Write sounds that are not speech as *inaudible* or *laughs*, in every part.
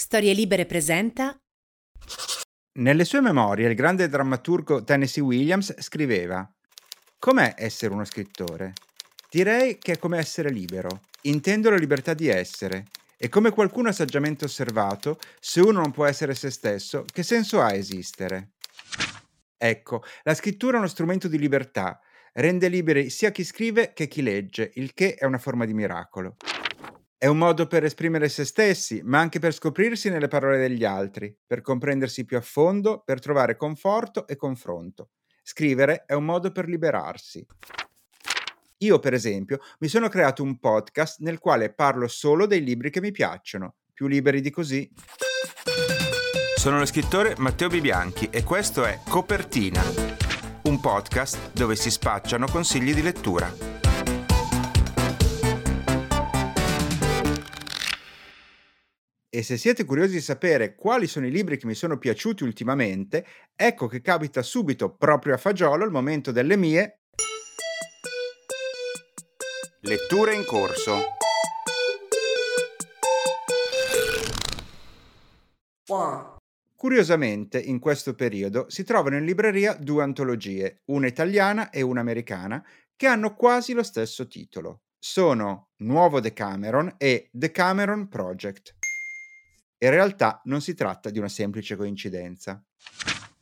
Storie Libere presenta. Nelle sue memorie il grande drammaturgo Tennessee Williams scriveva Com'è essere uno scrittore? Direi che è come essere libero. Intendo la libertà di essere. E come qualcuno ha saggiamente osservato, se uno non può essere se stesso, che senso ha esistere? Ecco, la scrittura è uno strumento di libertà, rende liberi sia chi scrive che chi legge, il che è una forma di miracolo. È un modo per esprimere se stessi, ma anche per scoprirsi nelle parole degli altri, per comprendersi più a fondo, per trovare conforto e confronto. Scrivere è un modo per liberarsi. Io, per esempio, mi sono creato un podcast nel quale parlo solo dei libri che mi piacciono. Più liberi di così. Sono lo scrittore Matteo Bibianchi e questo è Copertina, un podcast dove si spacciano consigli di lettura. E se siete curiosi di sapere quali sono i libri che mi sono piaciuti ultimamente, ecco che capita subito, proprio a fagiolo, il momento delle mie letture in corso. Curiosamente, in questo periodo si trovano in libreria due antologie, una italiana e una americana, che hanno quasi lo stesso titolo. Sono Nuovo Decameron e Decameron Project. In realtà non si tratta di una semplice coincidenza.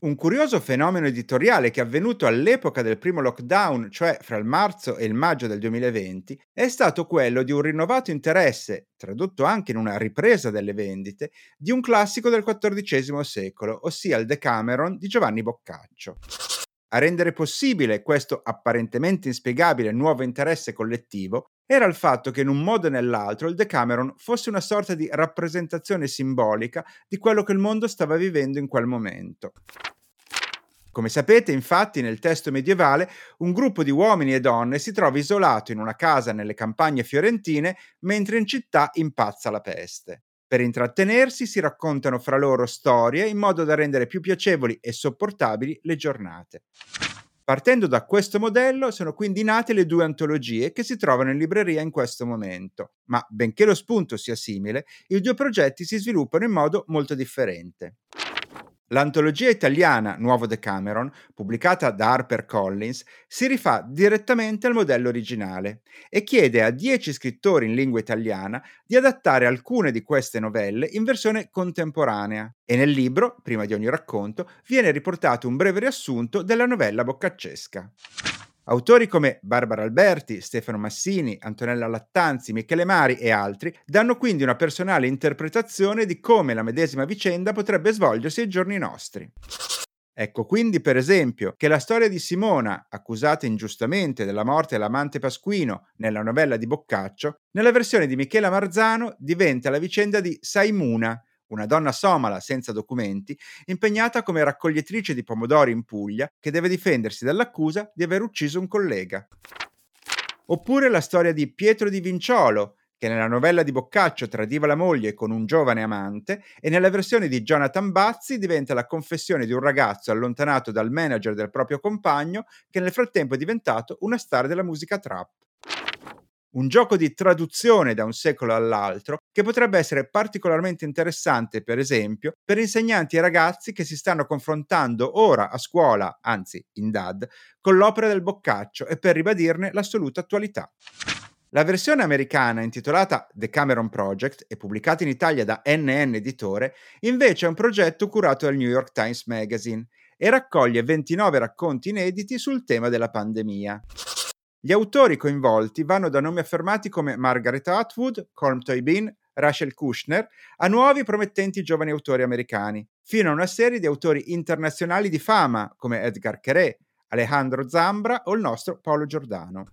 Un curioso fenomeno editoriale che è avvenuto all'epoca del primo lockdown, cioè fra il marzo e il maggio del 2020, è stato quello di un rinnovato interesse, tradotto anche in una ripresa delle vendite, di un classico del XIV secolo, ossia il Decameron di Giovanni Boccaccio. A rendere possibile questo apparentemente inspiegabile nuovo interesse collettivo era il fatto che in un modo o nell'altro il Decameron fosse una sorta di rappresentazione simbolica di quello che il mondo stava vivendo in quel momento. Come sapete, infatti, nel testo medievale un gruppo di uomini e donne si trova isolato in una casa nelle campagne fiorentine mentre in città impazza la peste. Per intrattenersi si raccontano fra loro storie in modo da rendere più piacevoli e sopportabili le giornate. Partendo da questo modello sono quindi nate le due antologie che si trovano in libreria in questo momento, ma benché lo spunto sia simile, i due progetti si sviluppano in modo molto differente. L'antologia italiana Nuovo Decameron, pubblicata da HarperCollins, si rifà direttamente al modello originale e chiede a dieci scrittori in lingua italiana di adattare alcune di queste novelle in versione contemporanea e nel libro, prima di ogni racconto, viene riportato un breve riassunto della novella boccaccesca. Autori come Barbara Alberti, Stefano Massini, Antonella Lattanzi, Michele Mari e altri danno quindi una personale interpretazione di come la medesima vicenda potrebbe svolgersi ai giorni nostri. Ecco quindi, per esempio, che la storia di Simona, accusata ingiustamente della morte dell'amante Pasquino nella novella di Boccaccio, nella versione di Michela Marzano diventa la vicenda di Saimuna, una donna somala senza documenti, impegnata come raccoglitrice di pomodori in Puglia, che deve difendersi dall'accusa di aver ucciso un collega. Oppure la storia di Pietro di Vinciolo, che nella novella di Boccaccio tradiva la moglie con un giovane amante e nella versione di Jonathan Bazzi diventa la confessione di un ragazzo allontanato dal manager del proprio compagno che nel frattempo è diventato una star della musica trap un gioco di traduzione da un secolo all'altro che potrebbe essere particolarmente interessante, per esempio, per insegnanti e ragazzi che si stanno confrontando ora a scuola, anzi in DAD, con l'opera del Boccaccio e per ribadirne l'assoluta attualità. La versione americana, intitolata The Cameron Project e pubblicata in Italia da NN Editore, invece è un progetto curato dal New York Times Magazine e raccoglie 29 racconti inediti sul tema della pandemia. Gli autori coinvolti vanno da nomi affermati come Margaret Atwood, Colm Toybin, Rachel Kushner, a nuovi promettenti giovani autori americani, fino a una serie di autori internazionali di fama come Edgar Queré, Alejandro Zambra o il nostro Paolo Giordano.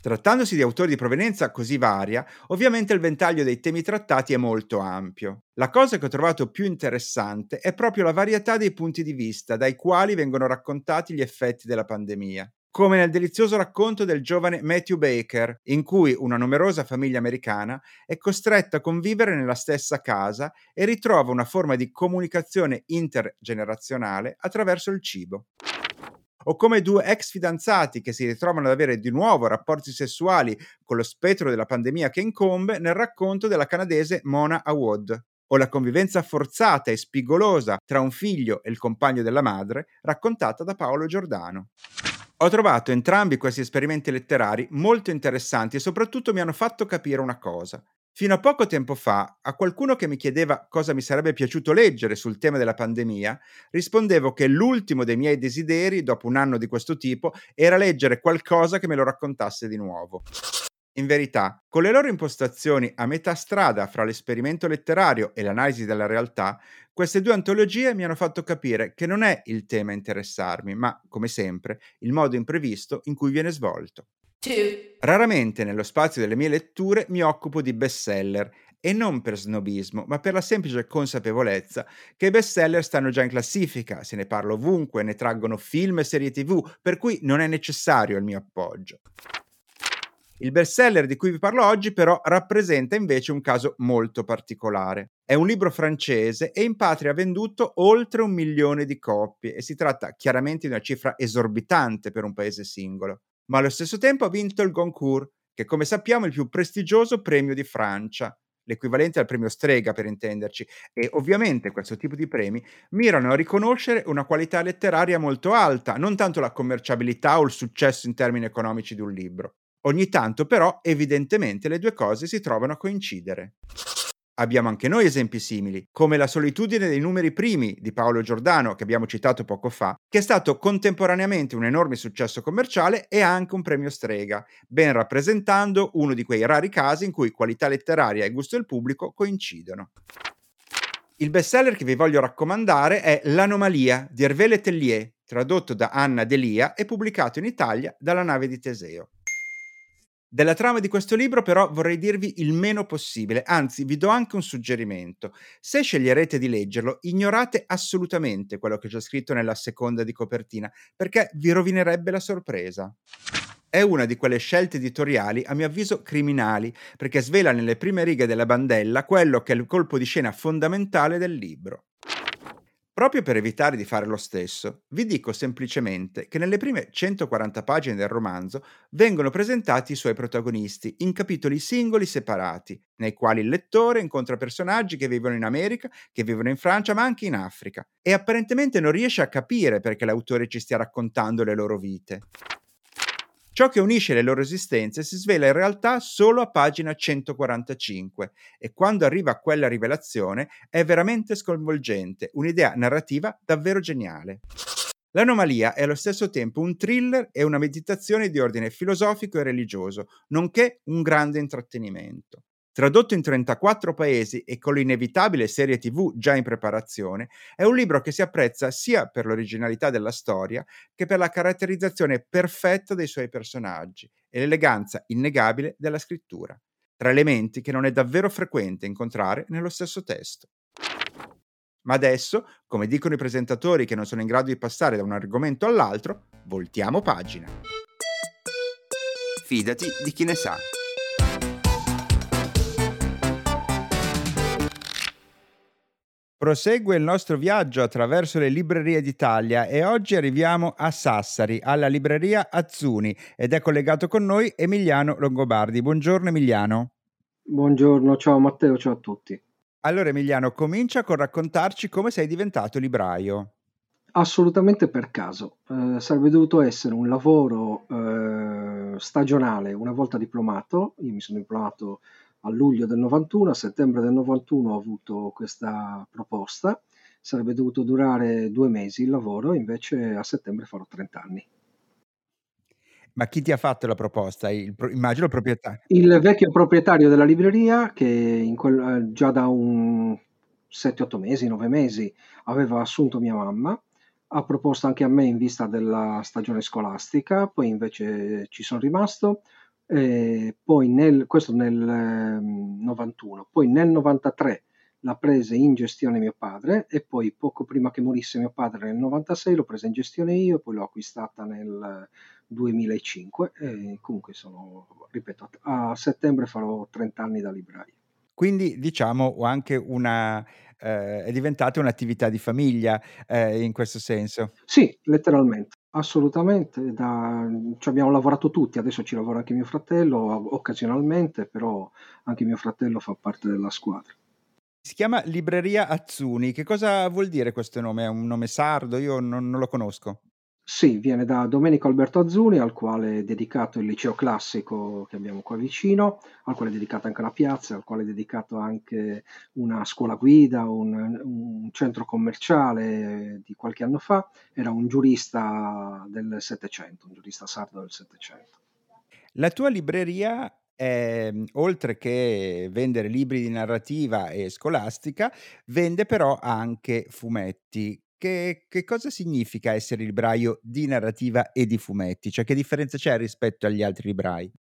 Trattandosi di autori di provenienza così varia, ovviamente il ventaglio dei temi trattati è molto ampio. La cosa che ho trovato più interessante è proprio la varietà dei punti di vista dai quali vengono raccontati gli effetti della pandemia come nel delizioso racconto del giovane Matthew Baker, in cui una numerosa famiglia americana è costretta a convivere nella stessa casa e ritrova una forma di comunicazione intergenerazionale attraverso il cibo. O come due ex fidanzati che si ritrovano ad avere di nuovo rapporti sessuali con lo spettro della pandemia che incombe nel racconto della canadese Mona Awad. o la convivenza forzata e spigolosa tra un figlio e il compagno della madre, raccontata da Paolo Giordano. Ho trovato entrambi questi esperimenti letterari molto interessanti e soprattutto mi hanno fatto capire una cosa. Fino a poco tempo fa, a qualcuno che mi chiedeva cosa mi sarebbe piaciuto leggere sul tema della pandemia, rispondevo che l'ultimo dei miei desideri, dopo un anno di questo tipo, era leggere qualcosa che me lo raccontasse di nuovo. In verità, con le loro impostazioni a metà strada fra l'esperimento letterario e l'analisi della realtà, queste due antologie mi hanno fatto capire che non è il tema a interessarmi, ma, come sempre, il modo imprevisto in cui viene svolto. Two. Raramente nello spazio delle mie letture mi occupo di bestseller e non per snobismo, ma per la semplice consapevolezza che i bestseller stanno già in classifica, se ne parla ovunque, ne traggono film e serie tv, per cui non è necessario il mio appoggio. Il bestseller di cui vi parlo oggi però rappresenta invece un caso molto particolare. È un libro francese e in patria ha venduto oltre un milione di copie e si tratta chiaramente di una cifra esorbitante per un paese singolo. Ma allo stesso tempo ha vinto il Goncourt, che come sappiamo è il più prestigioso premio di Francia, l'equivalente al premio Strega per intenderci, e ovviamente questo tipo di premi mirano a riconoscere una qualità letteraria molto alta, non tanto la commerciabilità o il successo in termini economici di un libro. Ogni tanto però evidentemente le due cose si trovano a coincidere. Abbiamo anche noi esempi simili, come La solitudine dei numeri primi di Paolo Giordano, che abbiamo citato poco fa, che è stato contemporaneamente un enorme successo commerciale e anche un premio strega, ben rappresentando uno di quei rari casi in cui qualità letteraria e gusto del pubblico coincidono. Il bestseller che vi voglio raccomandare è L'anomalia di Hervé Letellier, tradotto da Anna Delia e pubblicato in Italia dalla nave di Teseo. Della trama di questo libro però vorrei dirvi il meno possibile, anzi vi do anche un suggerimento. Se sceglierete di leggerlo, ignorate assolutamente quello che c'è scritto nella seconda di copertina, perché vi rovinerebbe la sorpresa. È una di quelle scelte editoriali, a mio avviso, criminali, perché svela nelle prime righe della bandella quello che è il colpo di scena fondamentale del libro. Proprio per evitare di fare lo stesso, vi dico semplicemente che nelle prime 140 pagine del romanzo vengono presentati i suoi protagonisti in capitoli singoli separati, nei quali il lettore incontra personaggi che vivono in America, che vivono in Francia, ma anche in Africa, e apparentemente non riesce a capire perché l'autore ci stia raccontando le loro vite. Ciò che unisce le loro esistenze si svela in realtà solo a pagina 145 e quando arriva a quella rivelazione è veramente sconvolgente, un'idea narrativa davvero geniale. L'anomalia è allo stesso tempo un thriller e una meditazione di ordine filosofico e religioso, nonché un grande intrattenimento. Tradotto in 34 paesi e con l'inevitabile serie TV già in preparazione, è un libro che si apprezza sia per l'originalità della storia che per la caratterizzazione perfetta dei suoi personaggi e l'eleganza innegabile della scrittura, tra elementi che non è davvero frequente incontrare nello stesso testo. Ma adesso, come dicono i presentatori che non sono in grado di passare da un argomento all'altro, voltiamo pagina. Fidati di chi ne sa. Prosegue il nostro viaggio attraverso le librerie d'Italia e oggi arriviamo a Sassari, alla libreria Azzuni ed è collegato con noi Emiliano Longobardi. Buongiorno Emiliano. Buongiorno, ciao Matteo, ciao a tutti. Allora Emiliano, comincia con raccontarci come sei diventato libraio. Assolutamente per caso. Eh, sarebbe dovuto essere un lavoro eh, stagionale una volta diplomato. Io mi sono diplomato a luglio del 91, a settembre del 91 ho avuto questa proposta, sarebbe dovuto durare due mesi il lavoro, invece a settembre farò 30 anni. Ma chi ti ha fatto la proposta? Il, immagino il proprietario. Il vecchio proprietario della libreria che quel, eh, già da un 7-8 mesi, 9 mesi aveva assunto mia mamma, ha proposto anche a me in vista della stagione scolastica, poi invece ci sono rimasto, eh, poi nel, questo nel eh, 91, poi nel 93 la prese in gestione mio padre e poi poco prima che morisse mio padre nel 96 l'ho presa in gestione io e poi l'ho acquistata nel 2005 e comunque sono, ripeto, a settembre farò 30 anni da libraio. Quindi diciamo anche una, eh, è diventata un'attività di famiglia eh, in questo senso. Sì, letteralmente. Assolutamente, da, ci abbiamo lavorato tutti, adesso ci lavora anche mio fratello occasionalmente, però anche mio fratello fa parte della squadra. Si chiama Libreria Azzuni. Che cosa vuol dire questo nome? È un nome sardo? Io non non lo conosco. Sì, viene da Domenico Alberto Azzuni, al quale è dedicato il liceo classico che abbiamo qua vicino, al quale è dedicata anche una piazza, al quale è dedicato anche una scuola guida, un, un centro commerciale di qualche anno fa. Era un giurista del Settecento, un giurista sardo del Settecento. La tua libreria ehm, oltre che vendere libri di narrativa e scolastica, vende però anche fumetti. Che che cosa significa essere libraio di narrativa e di fumetti? Cioè, che differenza c'è rispetto agli altri librai?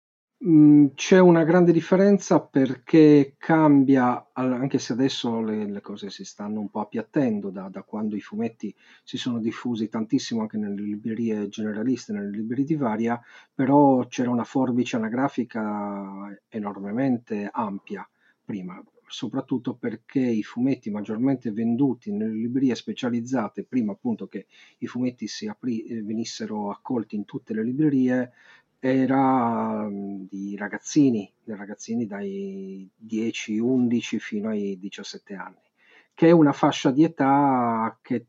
Mhmm, c'è una grande differenza perché cambia anche se adesso le le cose si stanno un po' appiattendo da da quando i fumetti si sono diffusi tantissimo anche nelle librerie generaliste, nelle librerie di varia, però c'era una forbice anagrafica enormemente ampia prima, soprattutto perché i fumetti maggiormente venduti nelle librerie specializzate, prima appunto che i fumetti apri ehm, venissero accolti in tutte le librerie, era, mhmm, di ragazzini, di ragazzini dai 10, 11 fino ai 17 anni, che è una fascia di età che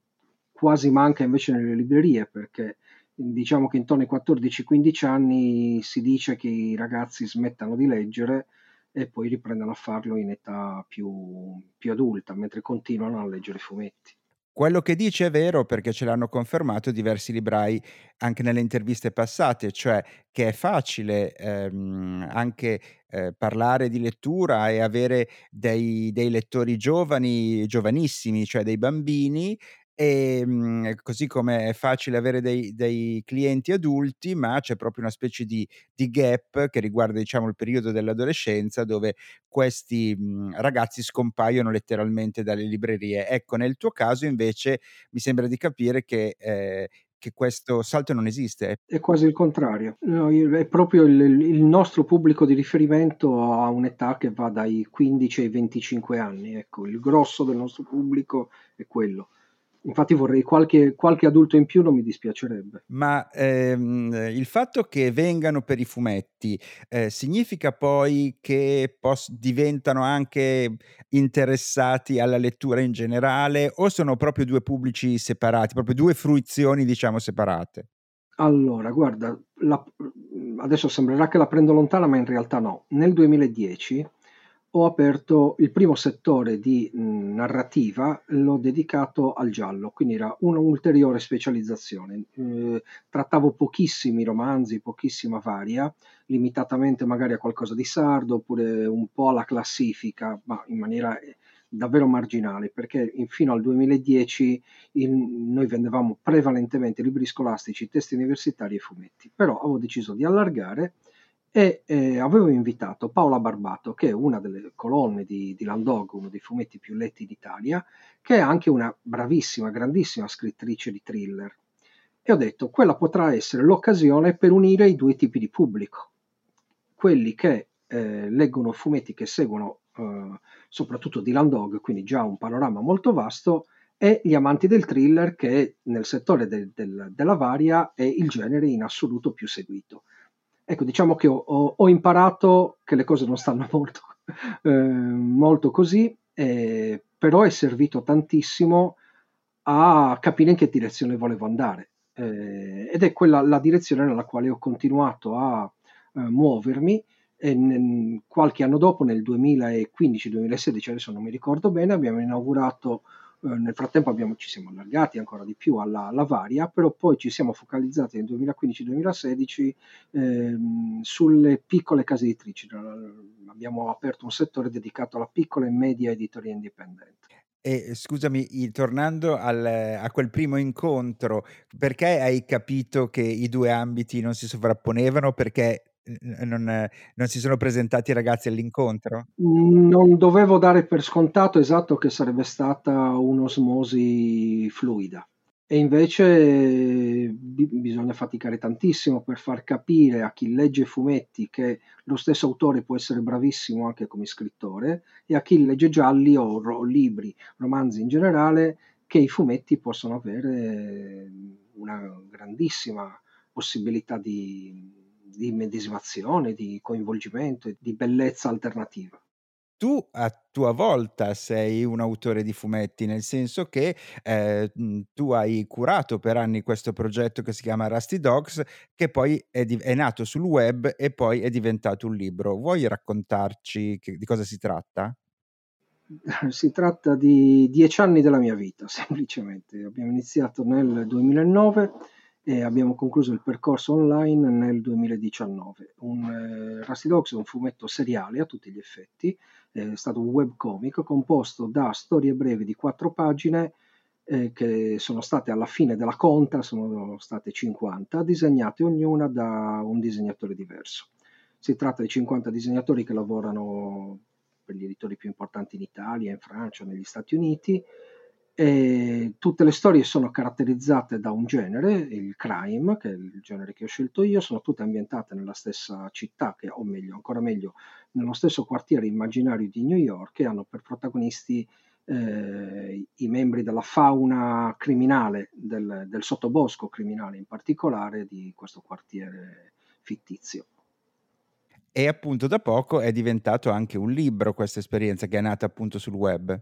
quasi manca invece nelle librerie, perché diciamo che intorno ai 14, 15 anni si dice che i ragazzi smettano di leggere e poi riprendono a farlo in età più più adulta, mentre continuano a leggere i fumetti. Quello che dici è vero perché ce l'hanno confermato diversi librai anche nelle interviste passate, cioè che è facile, ehm, anche, ehm, parlare di lettura e avere dei dei lettori giovani giovanissimi, cioè dei bambini, ehm, così come è facile avere dei dei clienti adulti, ma c'è proprio una specie di di gap che riguarda, diciamo, il periodo dell'adolescenza dove questi, mhmm, ragazzi scompaiono letteralmente dalle librerie. Ecco, nel tuo caso invece mi sembra di capire che ehm, che questo salto non esiste. È quasi il contrario. No, è proprio il il nostro pubblico di riferimento ha un'età che va dai 15 ai 25 anni, ecco. Il grosso del nostro pubblico è quello. Infatti vorrei qualche qualche adulto in più non mi dispiacerebbe. Ma, ehm, il fatto che vengano per i fumetti, ehm, significa poi che pos diventano anche interessati alla lettura in generale o sono proprio 2 pubblici separati, proprio 2 fruizioni diciamo separate? Allora guarda, la adesso sembrerà che la prendo lontana, ma in realtà no. Nel 2010 ho aperto il primo settore di narrativa, l'ho dedicato al giallo, quindi era un'ulteriore specializzazione. Eh, trattavo pochissimi romanzi, pochissima varia, limitatamente magari a qualcosa di sardo oppure un po' alla classifica, ma in maniera eh, davvero marginale, perché fino al 2010 il, noi vendevamo prevalentemente libri scolastici, testi universitari e fumetti, però avevo deciso di allargare e eh, avevo invitato Paola Barbato, che è una delle colonne di, di Landog, uno dei fumetti più letti d'Italia, che è anche una bravissima, grandissima scrittrice di thriller. E ho detto, quella potrà essere l'occasione per unire i due tipi di pubblico, quelli che eh, leggono fumetti che seguono eh, soprattutto di Landog, quindi già un panorama molto vasto, e gli amanti del thriller che nel settore del, del, della varia è il genere in assoluto più seguito. Ecco, diciamo che ho, ho, ho imparato che le cose non stanno *laughs* molto, eh, molto così, eh, però è servito tantissimo a capire in che direzione volevo andare. Eh, ed è quella la direzione nella quale ho continuato a eh, muovermi. Nel, qualche anno dopo, nel 2015-2016, adesso non mi ricordo bene, abbiamo inaugurato nel frattempo abbiamo, ci siamo allargati ancora di più alla, alla, varia, però poi ci siamo focalizzati nel 2015-2016 ehm, sulle piccole case editrici. Abbiamo aperto un settore dedicato alla piccola e media editoria indipendente. E scusami, tornando al, a quel primo incontro, perché hai capito che i due ambiti non si sovrapponevano? Perché non non si sono presentati i ragazzi all'incontro? Non dovevo dare per scontato, esatto, che sarebbe stata un'osmosi fluida. E invece bi bisogna faticare tantissimo per far capire a chi legge fumetti che lo stesso autore può essere bravissimo anche come scrittore e a chi legge gialli o ro libri, romanzi in generale, che i fumetti possono avere una grandissima possibilità di di immedesimazione, di coinvolgimento e di bellezza alternativa. tu a tua volta sei un autore di fumetti, nel senso che eh, tu hai curato per anni questo progetto che si chiama Rusty Dogs, che poi è, di- è nato sul web e poi è diventato un libro. Vuoi raccontarci che- di cosa si tratta? *laughs* Si tratta di dieci anni della mia vita, *laughs* semplicemente. Abbiamo iniziato nel 2009 e abbiamo concluso il percorso online nel 2019. Un, eh, Rusty Dogs è un fumetto seriale a tutti gli effetti, è stato un webcomic composto da storie brevi di quattro pagine eh, che sono state alla fine della conta, sono state 50, disegnate ognuna da un disegnatore diverso. Si tratta di 50 disegnatori che lavorano per gli editori più importanti in Italia, in Francia, negli Stati Uniti. E tutte le storie sono caratterizzate da un genere, il crime, che è il genere che ho scelto io, sono tutte ambientate nella stessa città, che, o meglio, ancora meglio, nello stesso quartiere immaginario di New York e hanno per protagonisti eh, i membri della fauna criminale, del, del sottobosco criminale in particolare di questo quartiere fittizio. E appunto da poco è diventato anche un libro questa esperienza che è nata appunto sul web.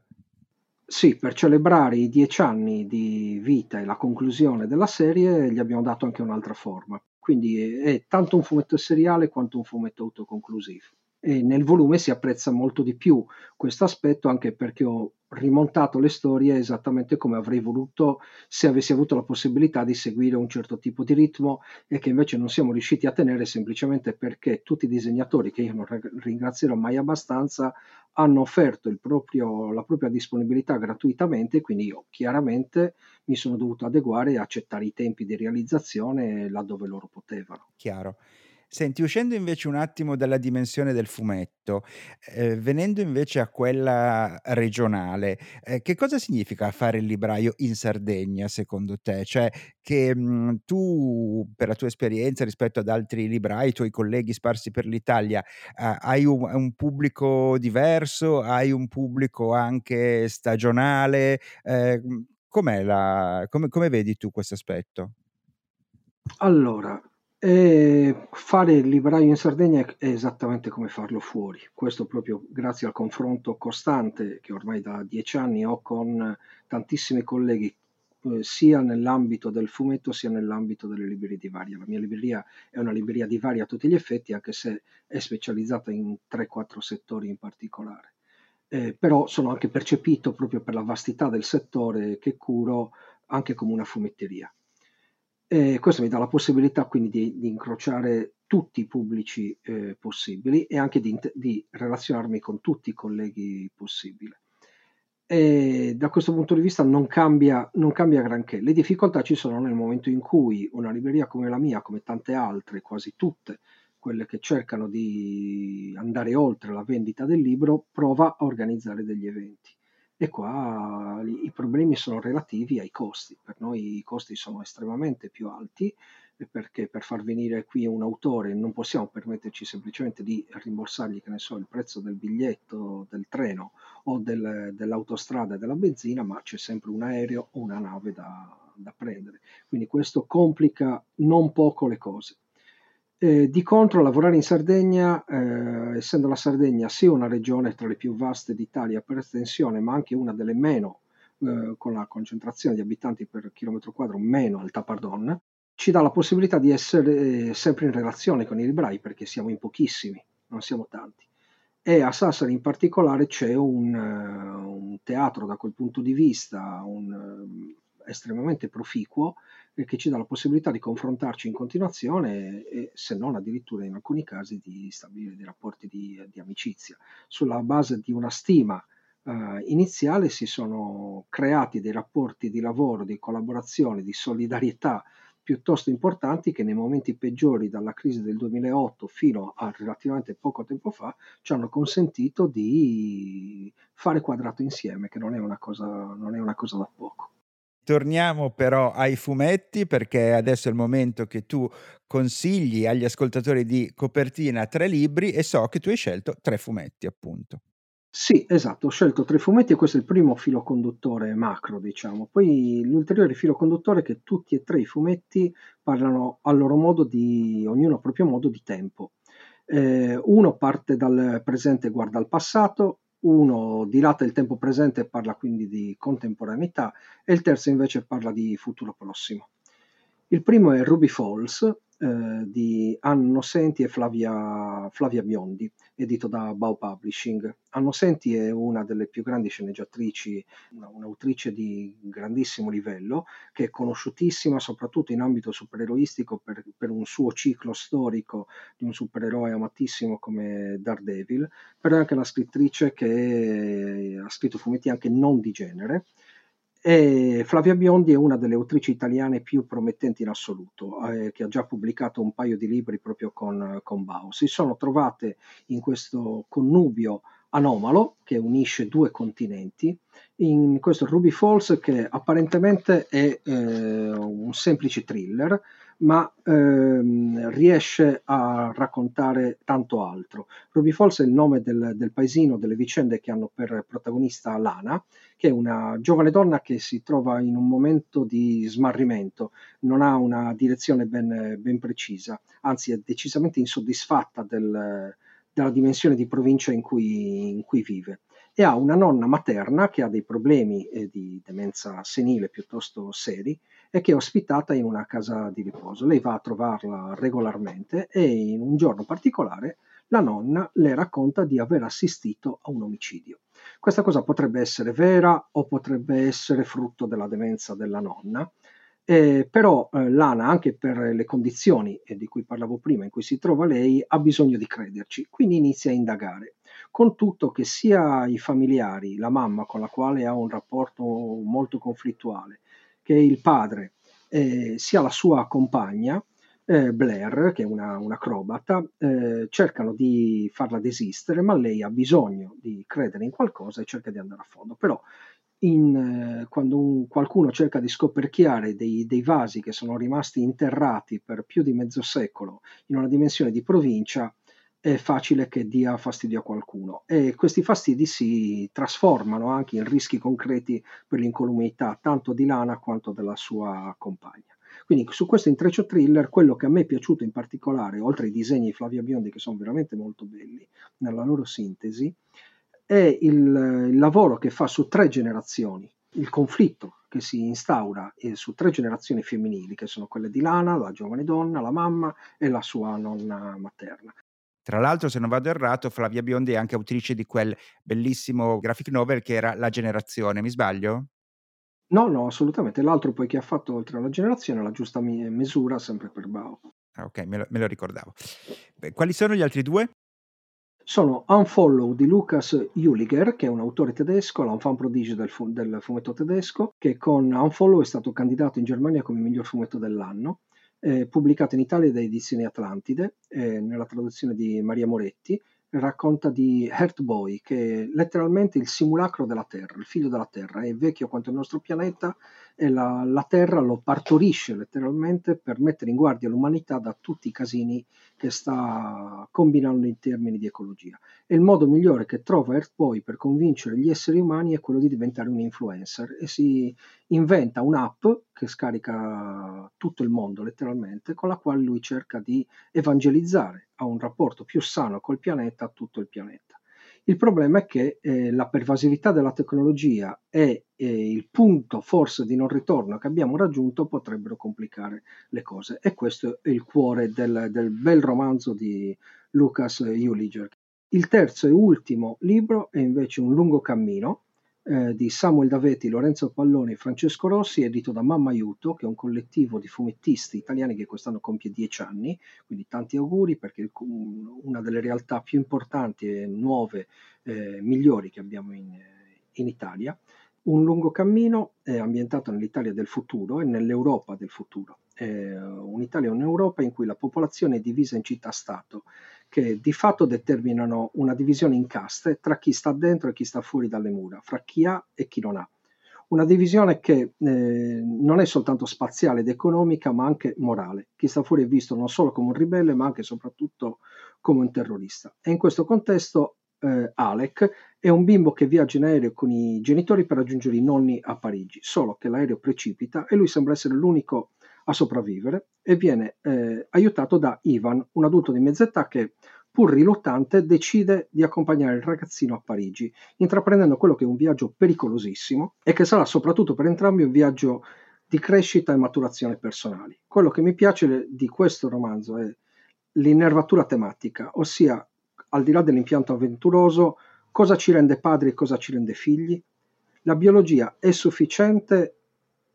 Sì, per celebrare i dieci anni di vita e la conclusione della serie gli abbiamo dato anche un'altra forma. Quindi è, tanto un fumetto seriale quanto un fumetto autoconclusivo e nel volume si apprezza molto di più questo aspetto anche perché ho rimontato le storie esattamente come avrei voluto se avessi avuto la possibilità di seguire un certo tipo di ritmo e che invece non siamo riusciti a tenere semplicemente perché tutti i disegnatori che io non ringrazierò mai abbastanza hanno offerto proprio, la propria disponibilità gratuitamente quindi io chiaramente mi sono dovuto adeguare e accettare i tempi di realizzazione laddove loro potevano. Chiaro. Senti, uscendo invece un attimo dalla dimensione del fumetto, ehm, venendo invece a quella regionale, ehm, che cosa significa fare il libraio in Sardegna secondo te? Cioè che, mhmm, tu per la tua esperienza rispetto ad altri librai, i tuoi colleghi sparsi per l'Italia, ha hai un un pubblico diverso, hai un pubblico anche stagionale, ehm, com'è la come come vedi tu questo aspetto? Allora, Ehm, fare il libraio in Sardegna è esattamente come farlo fuori. Questo proprio grazie al confronto costante che ormai da dieci anni ho con tantissimi colleghi, eh, sia nell'ambito del fumetto sia nell'ambito delle librerie di varia. La mia libreria è una libreria di varia a tutti gli effetti, anche se è specializzata in 3-4 settori in particolare. Eh, però sono anche percepito proprio per la vastità del settore che curo anche come una fumetteria. E questo mi dà la possibilità quindi di, di incrociare tutti i pubblici eh, possibili e anche di, di, relazionarmi con tutti i colleghi possibili. E da questo punto di vista non cambia, non cambia granché. Le difficoltà ci sono nel momento in cui una libreria come la mia, come tante altre, quasi tutte, quelle che cercano di andare oltre la vendita del libro, prova a organizzare degli eventi e qua i problemi sono relativi ai costi. Per noi i costi sono estremamente più alti perché per far venire qui un autore non possiamo permetterci semplicemente di rimborsargli, che ne so, il prezzo del biglietto del treno o del, dell'autostrada e della benzina, ma c'è sempre un aereo o una nave da, da prendere. Quindi questo complica non poco le cose. Eh, di contro, lavorare in Sardegna, eh, essendo la Sardegna sia una regione tra le più vaste d'Italia per estensione, ma anche una delle meno, eh, con la concentrazione di abitanti per chilometro quadro meno alta, pardon, ci dà la possibilità di essere eh, sempre in relazione con i librai perché siamo in pochissimi, non siamo tanti. E a Sassari in particolare c'è un, uh, un teatro da quel punto di vista un, uh, estremamente proficuo che ci dà la possibilità di confrontarci in continuazione e, se non addirittura in alcuni casi di stabilire dei rapporti di, di amicizia. Sulla base di una stima eh, iniziale si sono creati dei rapporti di lavoro, di collaborazione, di solidarietà piuttosto importanti che nei momenti peggiori dalla crisi del 2008 fino a relativamente poco tempo fa ci hanno consentito di fare quadrato insieme, che non è una cosa, non è una cosa da poco. Torniamo però ai fumetti perché adesso è il momento che tu consigli agli ascoltatori di copertina tre libri e so che tu hai scelto tre fumetti appunto. Sì, esatto, ho scelto tre fumetti e questo è il primo filo conduttore macro, diciamo. Poi l'ulteriore filo conduttore è che tutti e tre i fumetti parlano a loro modo di, ognuno a proprio modo, di tempo. Eh, uno parte dal presente e guarda al passato, Uno dilata il tempo presente e parla quindi di contemporaneità e il terzo invece parla di futuro prossimo. Il primo è Ruby Falls, eh, di Anno Senti e Flavia, Flavia, Biondi, edito da Bao Publishing. Anno Senti è una delle più grandi sceneggiatrici, una, un'autrice di grandissimo livello, che è conosciutissima soprattutto in ambito supereroistico per, per un suo ciclo storico di un supereroe amatissimo come Daredevil, però è anche una scrittrice che ha scritto fumetti anche non di genere e Flavia Biondi è una delle autrici italiane più promettenti in assoluto, eh, che ha già pubblicato un paio di libri proprio con, con Bao. Si sono trovate in questo connubio anomalo che unisce due continenti, in questo Ruby Falls che apparentemente è eh, un semplice thriller, ma ehm, riesce a raccontare tanto altro. Ruby Falls è il nome del, del, paesino, delle vicende che hanno per protagonista Lana, che è una giovane donna che si trova in un momento di smarrimento, non ha una direzione ben, ben precisa, anzi è decisamente insoddisfatta del, della dimensione di provincia in cui, in cui vive e ha una nonna materna che ha dei problemi eh, di demenza senile piuttosto seri e che è ospitata in una casa di riposo. Lei va a trovarla regolarmente e in un giorno particolare la nonna le racconta di aver assistito a un omicidio. Questa cosa potrebbe essere vera o potrebbe essere frutto della demenza della nonna, eh, però eh, Lana, anche per le condizioni eh, di cui parlavo prima, in cui si trova lei, ha bisogno di crederci, quindi inizia a indagare. Con tutto che sia i familiari, la mamma con la quale ha un rapporto molto conflittuale, che il padre eh, sia la sua compagna, eh, Blair, che è una, un'acrobata, eh, cercano di farla desistere, ma lei ha bisogno di credere in qualcosa e cerca di andare a fondo. Però in, eh, quando un, qualcuno cerca di scoperchiare dei, dei, vasi che sono rimasti interrati per più di mezzo secolo in una dimensione di provincia, è facile che dia fastidio a qualcuno e questi fastidi si trasformano anche in rischi concreti per l'incolumità tanto di Lana quanto della sua compagna. Quindi su questo intreccio thriller, quello che a me è piaciuto in particolare, oltre ai disegni di Flavia Biondi che sono veramente molto belli nella loro sintesi, è il, il lavoro che fa su tre generazioni, il conflitto che si instaura eh, su tre generazioni femminili, che sono quelle di Lana, la giovane donna, la mamma e la sua nonna materna. Tra l'altro, se non vado errato, Flavia Biondi è anche autrice di quel bellissimo graphic novel che era La generazione, mi sbaglio? No, no, assolutamente. L'altro poi che ha fatto oltre alla generazione, la giusta misura, sempre per Bao. Ah, ok, me lo, me lo ricordavo. Beh, quali sono gli altri due? Sono Unfollow di Lucas Juliger, che è un autore tedesco, l'enfant prodige del, fu- del fumetto tedesco, che con Unfollow è stato candidato in Germania come miglior fumetto dell'anno eh, pubblicato in Italia da Edizioni Atlantide, eh, nella traduzione di Maria Moretti, racconta di Earth Boy, che è letteralmente il simulacro della Terra, il figlio della Terra, è vecchio quanto il nostro pianeta e la, la Terra lo partorisce letteralmente per mettere in guardia l'umanità da tutti i casini che sta combinando in termini di ecologia. E il modo migliore che trova Earth Boy per convincere gli esseri umani è quello di diventare un influencer e si inventa un'app che scarica tutto il mondo letteralmente, con la quale lui cerca di evangelizzare a un rapporto più sano col pianeta tutto il pianeta. Il problema è che eh, la pervasività della tecnologia e eh, il punto forse di non ritorno che abbiamo raggiunto potrebbero complicare le cose e questo è il cuore del, del bel romanzo di Lucas Uliger. Il terzo e ultimo libro è invece Un lungo cammino eh, di Samuel Davetti, Lorenzo Palloni e Francesco Rossi, edito da Mamma Aiuto, che è un collettivo di fumettisti italiani che quest'anno compie dieci anni, quindi tanti auguri perché una delle realtà più importanti e nuove, eh, migliori che abbiamo in, in Italia. Un lungo cammino è ambientato nell'Italia del futuro e nell'Europa del futuro. È un'Italia e un'Europa in cui la popolazione è divisa in città-stato che di fatto determinano una divisione in caste tra chi sta dentro e chi sta fuori dalle mura, fra chi ha e chi non ha. Una divisione che eh, non è soltanto spaziale ed economica, ma anche morale. Chi sta fuori è visto non solo come un ribelle, ma anche e soprattutto come un terrorista. E in questo contesto eh, Alec è un bimbo che viaggia in aereo con i genitori per raggiungere i nonni a Parigi, solo che l'aereo precipita e lui sembra essere l'unico a sopravvivere e viene eh, aiutato da Ivan, un adulto di mezza età che pur riluttante, decide di accompagnare il ragazzino a Parigi, intraprendendo quello che è un viaggio pericolosissimo e che sarà soprattutto per entrambi un viaggio di crescita e maturazione personali. Quello che mi piace di questo romanzo è l'innervatura tematica, ossia al di là dell'impianto avventuroso, cosa ci rende padri e cosa ci rende figli? La biologia è sufficiente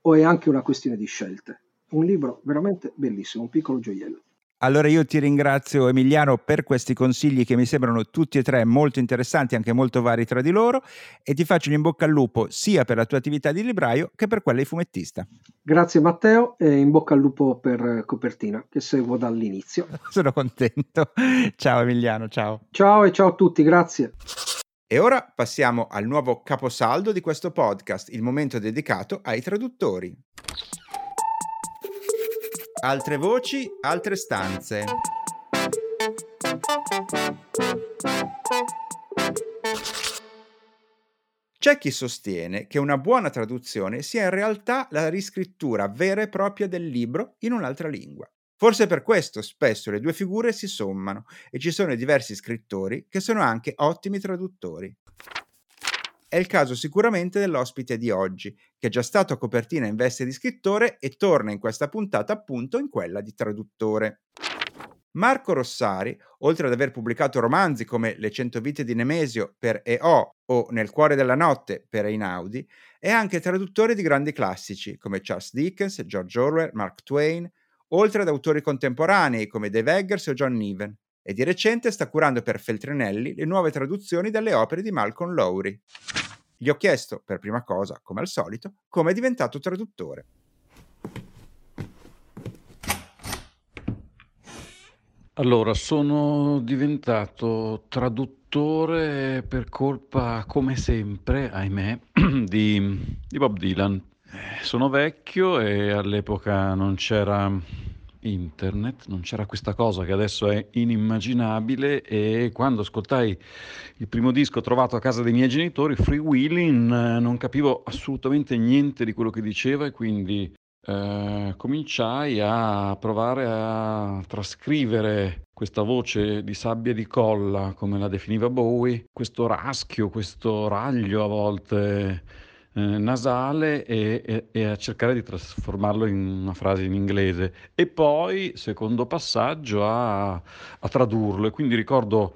o è anche una questione di scelte? Un libro veramente bellissimo, un piccolo gioiello. Allora io ti ringrazio Emiliano per questi consigli che mi sembrano tutti e tre molto interessanti, anche molto vari tra di loro e ti faccio in bocca al lupo sia per la tua attività di libraio che per quella di fumettista. Grazie Matteo e in bocca al lupo per Copertina che seguo dall'inizio. *laughs* Sono contento. *laughs* Ciao Emiliano, ciao. Ciao e ciao a tutti, grazie. E ora passiamo al nuovo caposaldo di questo podcast, il momento dedicato ai traduttori. Altre voci, altre stanze. C'è chi sostiene che una buona traduzione sia in realtà la riscrittura vera e propria del libro in un'altra lingua. Forse per questo spesso le due figure si sommano e ci sono diversi scrittori che sono anche ottimi traduttori. È il caso sicuramente dell'ospite di oggi, che è già stato a copertina in veste di scrittore e torna in questa puntata appunto in quella di traduttore. Marco Rossari, oltre ad aver pubblicato romanzi come Le cento vite di Nemesio per EO o Nel cuore della notte per Einaudi, è anche traduttore di grandi classici come Charles Dickens, George Orwell, Mark Twain, oltre ad autori contemporanei come Dave Eggers o John Niven e di recente sta curando per Feltrinelli le nuove traduzioni delle opere di Malcolm Lowry. Gli ho chiesto, per prima cosa, come al solito, come è diventato traduttore. Allora, sono diventato traduttore per colpa, come sempre, ahimè, *clears throat* di, di Bob Dylan. Eh, sono vecchio e all'epoca non c'era internet, non c'era questa cosa che adesso è inimmaginabile e quando ascoltai il primo disco trovato a casa dei miei genitori, Free Willing, eh, non capivo assolutamente niente di quello che diceva e quindi eh, cominciai a provare a trascrivere questa voce di sabbia di colla, come la definiva Bowie, questo raschio, questo raglio a volte eh, nasale e, e, e, a cercare di trasformarlo in una frase in inglese e poi, secondo passaggio, a, a tradurlo. E quindi ricordo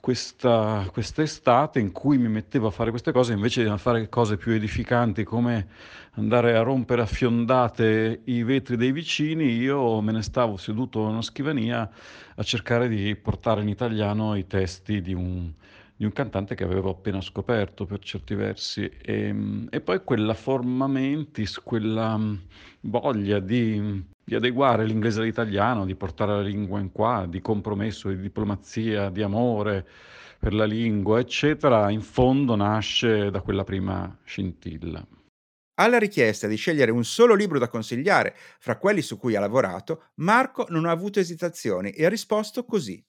questa quest'estate in cui mi mettevo a fare queste cose invece di fare cose più edificanti come andare a rompere a fiondate i vetri dei vicini, io me ne stavo seduto in una scrivania a cercare di portare in italiano i testi di un, di un cantante che avevo appena scoperto per certi versi e, ehm, e poi quella forma mentis, quella mm, voglia di, di, adeguare l'inglese all'italiano, di portare la lingua in qua, di compromesso, di diplomazia, di amore per la lingua, eccetera, in fondo nasce da quella prima scintilla. Alla richiesta di scegliere un solo libro da consigliare fra quelli su cui ha lavorato, Marco non ha avuto esitazioni e ha risposto così.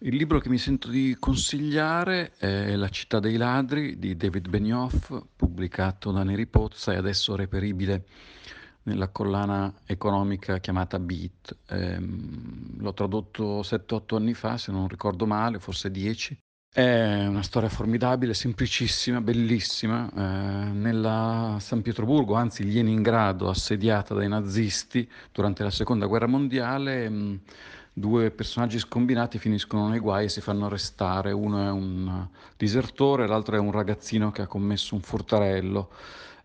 Il libro che mi sento di consigliare è La città dei ladri di David Benioff, pubblicato da Neri Pozza e adesso reperibile nella collana economica chiamata Beat. Eh, l'ho tradotto 7-8 anni fa, se non ricordo male, forse 10. È una storia formidabile, semplicissima, bellissima. Eh, nella San Pietroburgo, anzi Leningrado, assediata dai nazisti durante la seconda guerra mondiale, mh, due personaggi scombinati finiscono nei guai e si fanno arrestare. Uno è un disertore, l'altro è un ragazzino che ha commesso un furtarello.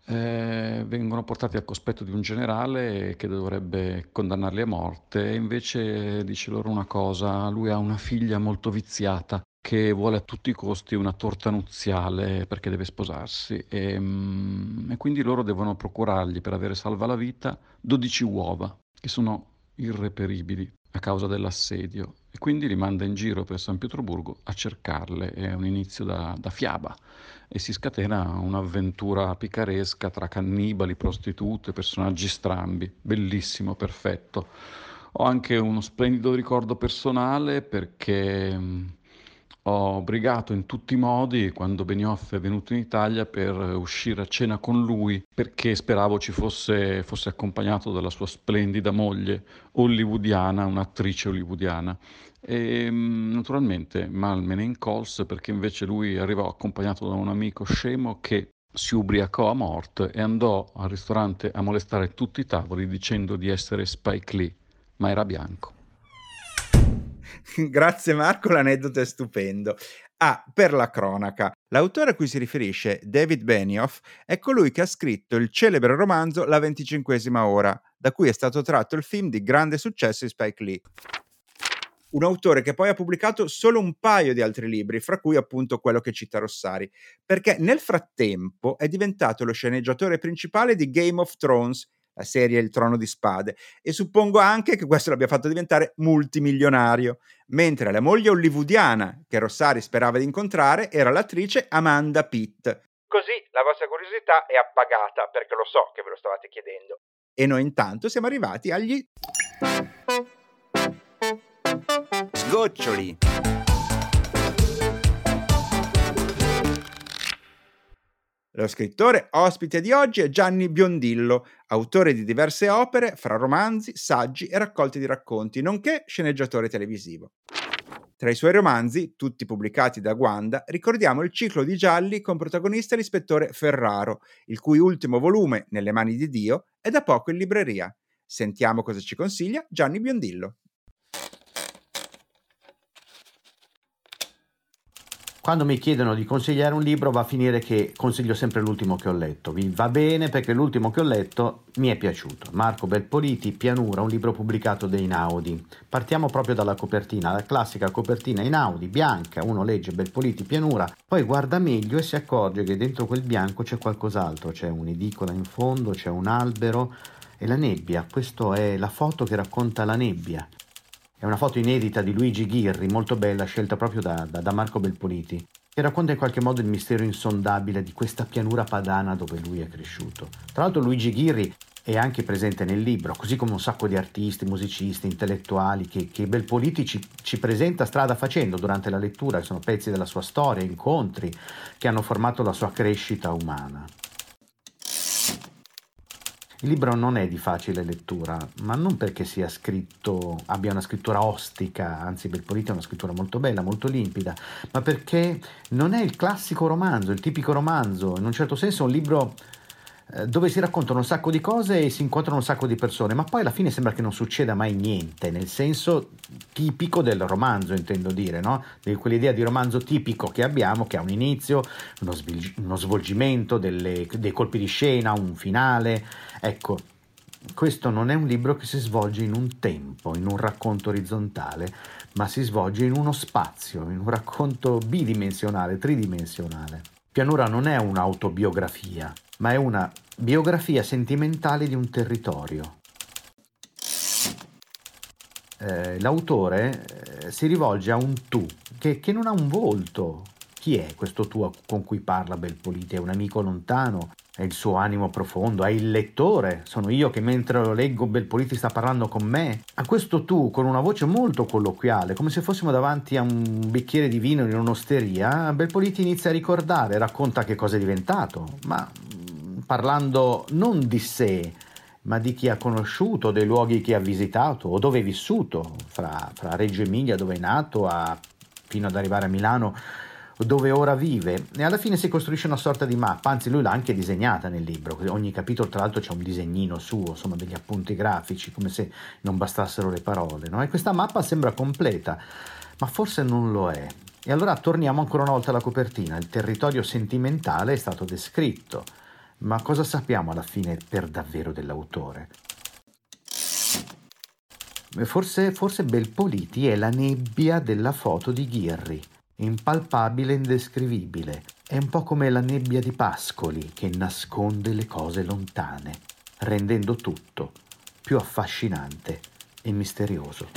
Eh, vengono portati al cospetto di un generale che dovrebbe condannarli a morte e invece dice loro una cosa, lui ha una figlia molto viziata che vuole a tutti i costi una torta nuziale perché deve sposarsi e, mm, e quindi loro devono procurargli per avere salva la vita 12 uova che sono irreperibili a causa dell'assedio e quindi li manda in giro per San Pietroburgo a cercarle. È un inizio da, da fiaba e si scatena un'avventura picaresca tra cannibali, prostitute, personaggi strambi. Bellissimo, perfetto. Ho anche uno splendido ricordo personale perché Ho brigato in tutti i modi quando Benioff è venuto in Italia per uscire a cena con lui perché speravo ci fosse, fosse accompagnato dalla sua splendida moglie hollywoodiana, un'attrice hollywoodiana. E mm, naturalmente mal me ne incolse perché invece lui arrivò accompagnato da un amico scemo che si ubriacò a morte e andò al ristorante a molestare tutti i tavoli dicendo di essere Spike Lee, ma era bianco. *laughs* Grazie Marco, l'aneddoto è stupendo. Ah, per la cronaca, l'autore a cui si riferisce, David Benioff, è colui che ha scritto il celebre romanzo La venticinquesima ora, da cui è stato tratto il film di grande successo di Spike Lee. Un autore che poi ha pubblicato solo un paio di altri libri, fra cui appunto quello che cita Rossari, perché nel frattempo è diventato lo sceneggiatore principale di Game of Thrones la serie Il Trono di Spade, e suppongo anche che questo l'abbia fatto diventare multimilionario, mentre la moglie hollywoodiana che Rossari sperava di incontrare era l'attrice Amanda Pitt. Così la vostra curiosità è appagata, perché lo so che ve lo stavate chiedendo. E noi intanto siamo arrivati agli... Sgoccioli! Lo scrittore ospite di oggi è Gianni Biondillo, autore di diverse opere, fra romanzi, saggi e raccolti di racconti, nonché sceneggiatore televisivo. Tra i suoi romanzi, tutti pubblicati da Guanda, ricordiamo il ciclo di gialli con protagonista l'ispettore Ferraro, il cui ultimo volume, Nelle mani di Dio, è da poco in libreria. Sentiamo cosa ci consiglia Gianni Biondillo. Quando mi chiedono di consigliare un libro va a finire che consiglio sempre l'ultimo che ho letto. Vi va bene perché l'ultimo che ho letto mi è piaciuto. Marco Belpoliti, Pianura, un libro pubblicato da Inaudi. Partiamo proprio dalla copertina, la classica copertina Inaudi, bianca, uno legge Belpoliti, Pianura, poi guarda meglio e si accorge che dentro quel bianco c'è qualcos'altro, c'è un'edicola in fondo, c'è un albero e la nebbia. Questa è la foto che racconta la nebbia. È una foto inedita di Luigi Ghirri, molto bella, scelta proprio da, da, da Marco Belpoliti, che racconta in qualche modo il mistero insondabile di questa pianura padana dove lui è cresciuto. Tra l'altro Luigi Ghirri è anche presente nel libro, così come un sacco di artisti, musicisti, intellettuali che, che Belpoliti ci, ci, presenta strada facendo durante la lettura, che sono pezzi della sua storia, incontri che hanno formato la sua crescita umana. Il libro non è di facile lettura, ma non perché sia scritto, abbia una scrittura ostica, anzi Belpoliti ha una scrittura molto bella, molto limpida, ma perché non è il classico romanzo, il tipico romanzo, in un certo senso è un libro eh, dove si raccontano un sacco di cose e si incontrano un sacco di persone, ma poi alla fine sembra che non succeda mai niente, nel senso tipico del romanzo, intendo dire, no? di quell'idea di romanzo tipico che abbiamo, che ha un inizio, uno, svil- uno svolgimento, delle, dei colpi di scena, un finale. Ecco, questo non è un libro che si svolge in un tempo, in un racconto orizzontale, ma si svolge in uno spazio, in un racconto bidimensionale, tridimensionale. Pianura non è un'autobiografia, ma è una biografia sentimentale di un territorio. Eh, l'autore eh, si rivolge a un tu che, che, non ha un volto. Chi è questo tu con cui parla Belpoliti? È un amico lontano? È il suo animo profondo? È il lettore? Sono io che mentre lo leggo Belpoliti sta parlando con me? A questo tu, con una voce molto colloquiale, come se fossimo davanti a un bicchiere di vino in un'osteria, Belpoliti inizia a ricordare, racconta che cosa è diventato, ma parlando non di sé, ma di chi ha conosciuto, dei luoghi che ha visitato o dove è vissuto, fra, fra Reggio Emilia dove è nato a, fino ad arrivare a Milano dove ora vive e alla fine si costruisce una sorta di mappa, anzi lui l'ha anche disegnata nel libro, ogni capitolo tra l'altro c'è un disegnino suo, insomma degli appunti grafici, come se non bastassero le parole, no? e questa mappa sembra completa, ma forse non lo è. E allora torniamo ancora una volta alla copertina, il territorio sentimentale è stato descritto, ma cosa sappiamo alla fine per davvero dell'autore? Forse, forse Belpoliti è la nebbia della foto di Ghirri, impalpabile e indescrivibile. È un po' come la nebbia di Pascoli che nasconde le cose lontane, rendendo tutto più affascinante e misterioso.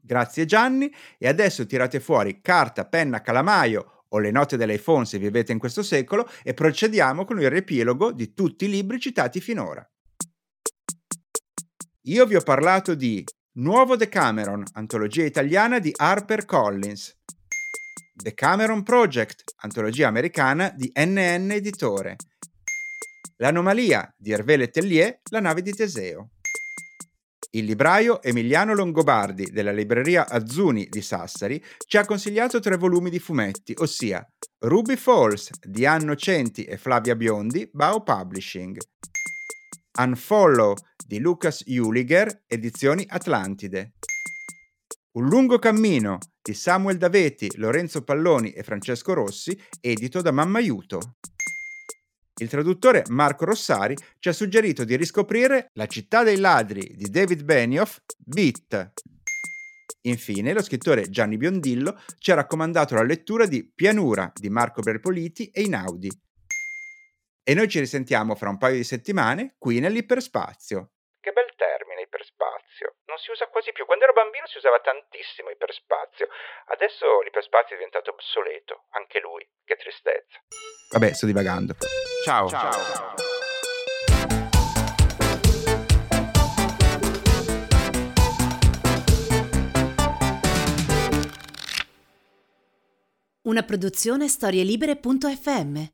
Grazie Gianni e adesso tirate fuori carta, penna, calamaio o le note dell'iPhone se vivete in questo secolo e procediamo con il riepilogo di tutti i libri citati finora. Io vi ho parlato di Nuovo Decameron, antologia italiana di Harper Collins. Decameron Project, antologia americana di NN Editore. L'anomalia di Hervé Letellier, la nave di Teseo. Il libraio Emiliano Longobardi della libreria Azzuni di Sassari ci ha consigliato tre volumi di fumetti, ossia Ruby Falls di Anno Centi e Flavia Biondi, Bao Publishing. Unfollow di Lucas Juliger, edizioni Atlantide. Un lungo cammino di Samuel Daveti, Lorenzo Palloni e Francesco Rossi, edito da Mammaiuto. Il traduttore Marco Rossari ci ha suggerito di riscoprire La città dei ladri di David Benioff, Beat. Infine, lo scrittore Gianni Biondillo ci ha raccomandato la lettura di Pianura di Marco Berpoliti e Inaudi. E noi ci risentiamo fra un paio di settimane qui nell'iperspazio. Che bel termine, iperspazio. Non si usa quasi più. Quando ero bambino si usava tantissimo iperspazio. Adesso l'iperspazio è diventato obsoleto. Anche lui. Che tristezza. Vabbè, sto divagando. Ciao. Ciao. Una produzione storielibere.fm